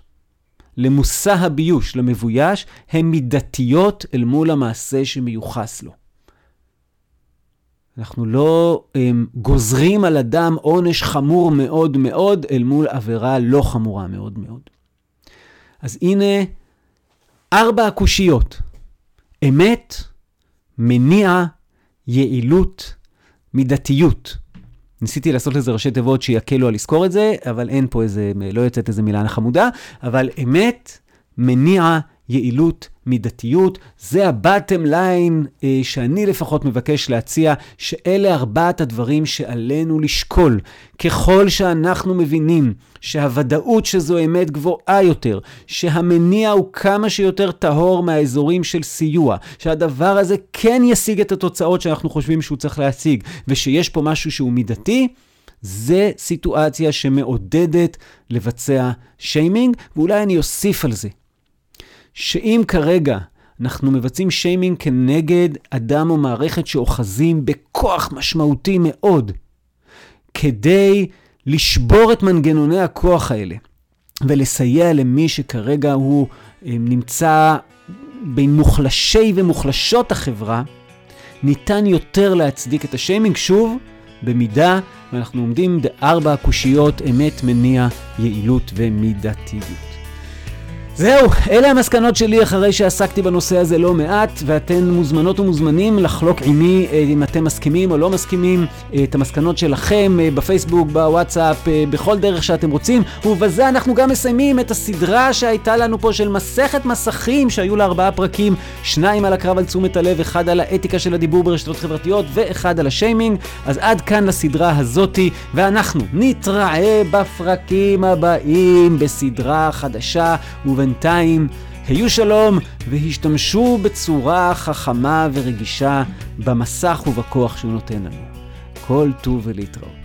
למושא הביוש, למבויש, הן מידתיות אל מול המעשה שמיוחס לו? אנחנו לא הם, גוזרים על אדם עונש חמור מאוד מאוד אל מול עבירה לא חמורה מאוד מאוד. אז הנה ארבע הקושיות אמת, מניע, יעילות, מידתיות. ניסיתי לעשות לזה ראשי תיבות שיקלו על לזכור את זה, אבל אין פה איזה, לא יוצאת איזה מילה חמודה, אבל אמת, מניע, יעילות, מידתיות. זה הבטם ליין אה, שאני לפחות מבקש להציע, שאלה ארבעת הדברים שעלינו לשקול. ככל שאנחנו מבינים שהוודאות שזו אמת גבוהה יותר, שהמניע הוא כמה שיותר טהור מהאזורים של סיוע, שהדבר הזה כן ישיג את התוצאות שאנחנו חושבים שהוא צריך להשיג, ושיש פה משהו שהוא מידתי, זה סיטואציה שמעודדת לבצע שיימינג, ואולי אני אוסיף על זה, שאם כרגע אנחנו מבצעים שיימינג כנגד אדם או מערכת שאוחזים בכוח משמעותי מאוד, כדי לשבור את מנגנוני הכוח האלה ולסייע למי שכרגע הוא אה, נמצא בין מוחלשי ומוחלשות החברה, ניתן יותר להצדיק את השיימינג, שוב, במידה ואנחנו עומדים בארבע הקושיות אמת, מניע, יעילות ומידתיות. זהו, אלה המסקנות שלי אחרי שעסקתי בנושא הזה לא מעט, ואתן מוזמנות ומוזמנים לחלוק עימי אה, אם אתם מסכימים או לא מסכימים, אה, את המסקנות שלכם אה, בפייסבוק, בוואטסאפ, בכל דרך שאתם רוצים. ובזה אנחנו גם מסיימים את הסדרה שהייתה לנו פה של מסכת מסכים, שהיו לה ארבעה פרקים, שניים על הקרב על תשומת הלב, אחד על האתיקה של הדיבור ברשתות חברתיות, ואחד על השיימינג. אז עד כאן לסדרה הזאתי, ואנחנו נתראה בפרקים הבאים בסדרה חדשה. ובנ... בינתיים, היו שלום והשתמשו בצורה חכמה ורגישה במסך ובכוח שהוא נותן לנו. כל טוב ולהתראות.